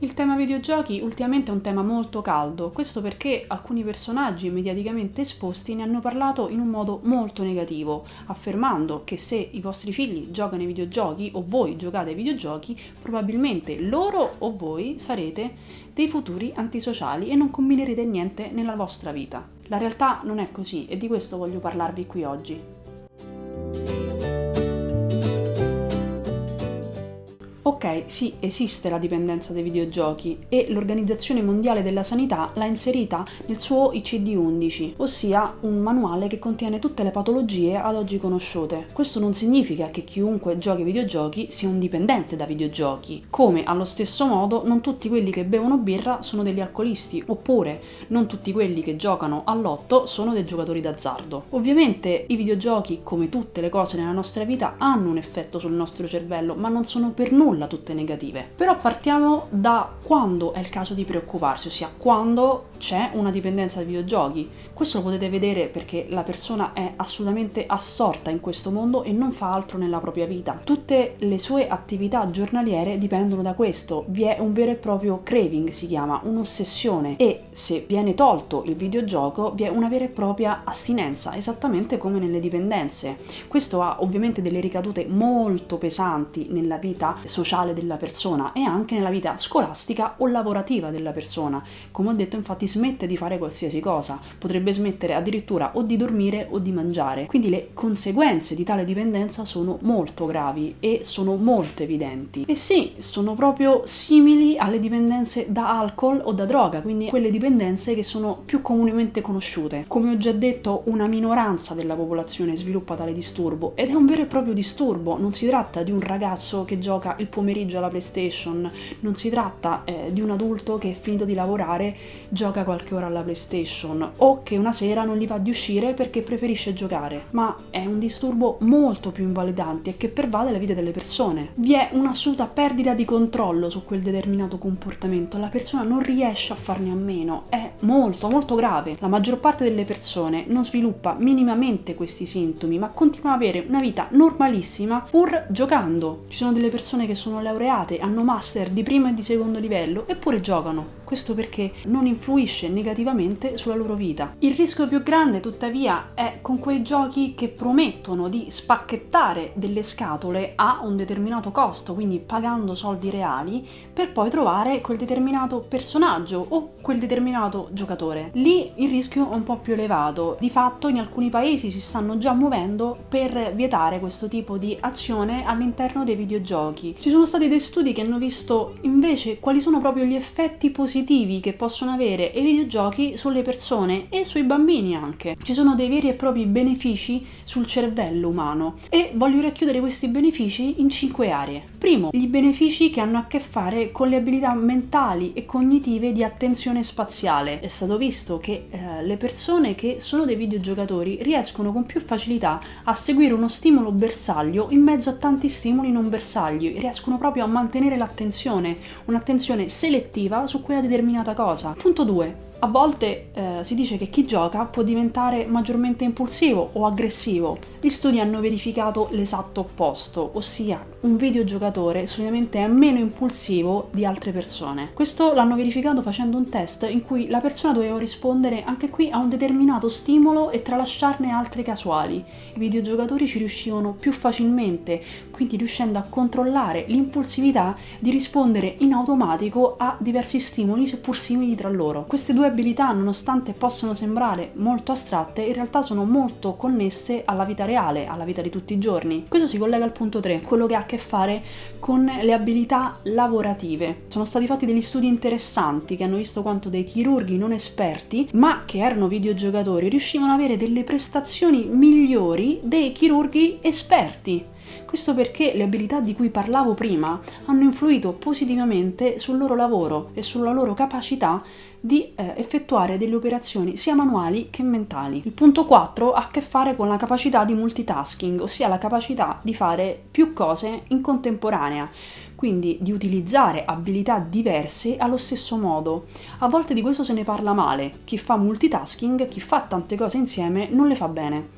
Il tema videogiochi ultimamente è un tema molto caldo, questo perché alcuni personaggi mediaticamente esposti ne hanno parlato in un modo molto negativo, affermando che se i vostri figli giocano ai videogiochi o voi giocate ai videogiochi, probabilmente loro o voi sarete dei futuri antisociali e non combinerete niente nella vostra vita. La realtà non è così e di questo voglio parlarvi qui oggi. Ok, sì, esiste la dipendenza dai videogiochi e l'Organizzazione Mondiale della Sanità l'ha inserita nel suo ICD-11, ossia un manuale che contiene tutte le patologie ad oggi conosciute. Questo non significa che chiunque giochi ai videogiochi sia un dipendente da videogiochi, come allo stesso modo non tutti quelli che bevono birra sono degli alcolisti, oppure non tutti quelli che giocano all'otto sono dei giocatori d'azzardo. Ovviamente i videogiochi, come tutte le cose nella nostra vita, hanno un effetto sul nostro cervello, ma non sono per nulla nulla tutte negative. Però partiamo da quando è il caso di preoccuparsi, ossia quando c'è una dipendenza dai videogiochi. Questo lo potete vedere perché la persona è assolutamente assorta in questo mondo e non fa altro nella propria vita. Tutte le sue attività giornaliere dipendono da questo. Vi è un vero e proprio craving, si chiama, un'ossessione e se viene tolto il videogioco vi è una vera e propria astinenza, esattamente come nelle dipendenze. Questo ha ovviamente delle ricadute molto pesanti nella vita sociale della persona e anche nella vita scolastica o lavorativa della persona. Come ho detto, infatti smette di fare qualsiasi cosa. Potrebbe smettere addirittura o di dormire o di mangiare. Quindi le conseguenze di tale dipendenza sono molto gravi e sono molto evidenti. E sì, sono proprio simili alle dipendenze da alcol o da droga, quindi quelle dipendenze che sono più comunemente conosciute. Come ho già detto, una minoranza della popolazione sviluppa tale disturbo ed è un vero e proprio disturbo. Non si tratta di un ragazzo che gioca il pomeriggio alla PlayStation, non si tratta eh, di un adulto che finito di lavorare gioca qualche ora alla PlayStation o che una sera non gli va di uscire perché preferisce giocare, ma è un disturbo molto più invalidante e che pervade la vita delle persone. Vi è un'assoluta perdita di controllo su quel determinato comportamento, la persona non riesce a farne a meno, è molto molto grave. La maggior parte delle persone non sviluppa minimamente questi sintomi, ma continua ad avere una vita normalissima pur giocando. Ci sono delle persone che sono laureate, hanno master di primo e di secondo livello eppure giocano. Questo perché non influisce negativamente sulla loro vita. Il rischio più grande, tuttavia, è con quei giochi che promettono di spacchettare delle scatole a un determinato costo, quindi pagando soldi reali, per poi trovare quel determinato personaggio o quel determinato giocatore. Lì il rischio è un po' più elevato. Di fatto in alcuni paesi si stanno già muovendo per vietare questo tipo di azione all'interno dei videogiochi. Ci sono stati dei studi che hanno visto invece quali sono proprio gli effetti positivi che possono avere i videogiochi sulle persone e sui bambini anche. Ci sono dei veri e propri benefici sul cervello umano e voglio racchiudere questi benefici in cinque aree. Primo, gli benefici che hanno a che fare con le abilità mentali e cognitive di attenzione spaziale. È stato visto che eh, le persone che sono dei videogiocatori riescono con più facilità a seguire uno stimolo bersaglio in mezzo a tanti stimoli non bersagli, proprio a mantenere l'attenzione, un'attenzione selettiva su quella determinata cosa. Punto 2. A volte eh, si dice che chi gioca può diventare maggiormente impulsivo o aggressivo. Gli studi hanno verificato l'esatto opposto, ossia un videogiocatore solitamente è meno impulsivo di altre persone. Questo l'hanno verificato facendo un test in cui la persona doveva rispondere anche qui a un determinato stimolo e tralasciarne altri casuali. I videogiocatori ci riuscivano più facilmente, quindi riuscendo a controllare l'impulsività di rispondere in automatico a diversi stimoli seppur simili tra loro. Queste due abilità, nonostante possano sembrare molto astratte, in realtà sono molto connesse alla vita reale, alla vita di tutti i giorni. Questo si collega al punto 3, quello che ha a che fare con le abilità lavorative. Sono stati fatti degli studi interessanti che hanno visto quanto dei chirurghi non esperti, ma che erano videogiocatori, riuscivano ad avere delle prestazioni migliori dei chirurghi esperti. Questo perché le abilità di cui parlavo prima hanno influito positivamente sul loro lavoro e sulla loro capacità di eh, effettuare delle operazioni sia manuali che mentali. Il punto 4 ha a che fare con la capacità di multitasking, ossia la capacità di fare più cose in contemporanea, quindi di utilizzare abilità diverse allo stesso modo. A volte di questo se ne parla male, chi fa multitasking, chi fa tante cose insieme non le fa bene.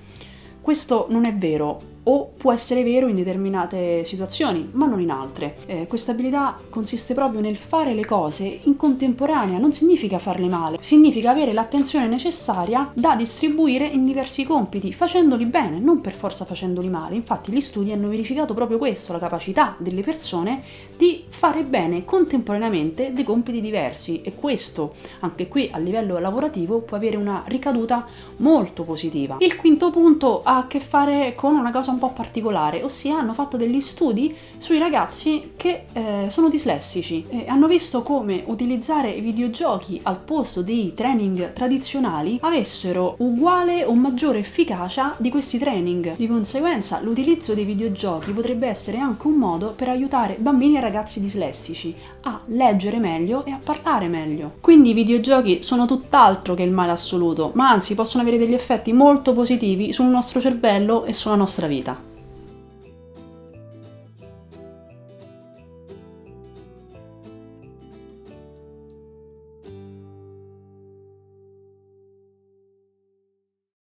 Questo non è vero, o può essere vero in determinate situazioni, ma non in altre. Eh, questa abilità consiste proprio nel fare le cose in contemporanea, non significa farle male, significa avere l'attenzione necessaria da distribuire in diversi compiti, facendoli bene, non per forza facendoli male. Infatti gli studi hanno verificato proprio questo, la capacità delle persone di fare bene contemporaneamente dei compiti diversi e questo anche qui a livello lavorativo può avere una ricaduta molto positiva. Il quinto punto ha a che fare con una cosa un po' particolare, ossia hanno fatto degli studi sui ragazzi che eh, sono dislessici e hanno visto come utilizzare i videogiochi al posto dei training tradizionali avessero uguale o maggiore efficacia di questi training. Di conseguenza l'utilizzo dei videogiochi potrebbe essere anche un modo per aiutare bambini e ragazzi dislessici a leggere meglio e a parlare meglio. Quindi i videogiochi sono tutt'altro che il male assoluto, ma anzi possono avere degli effetti molto positivi sul nostro cervello e sulla nostra vita.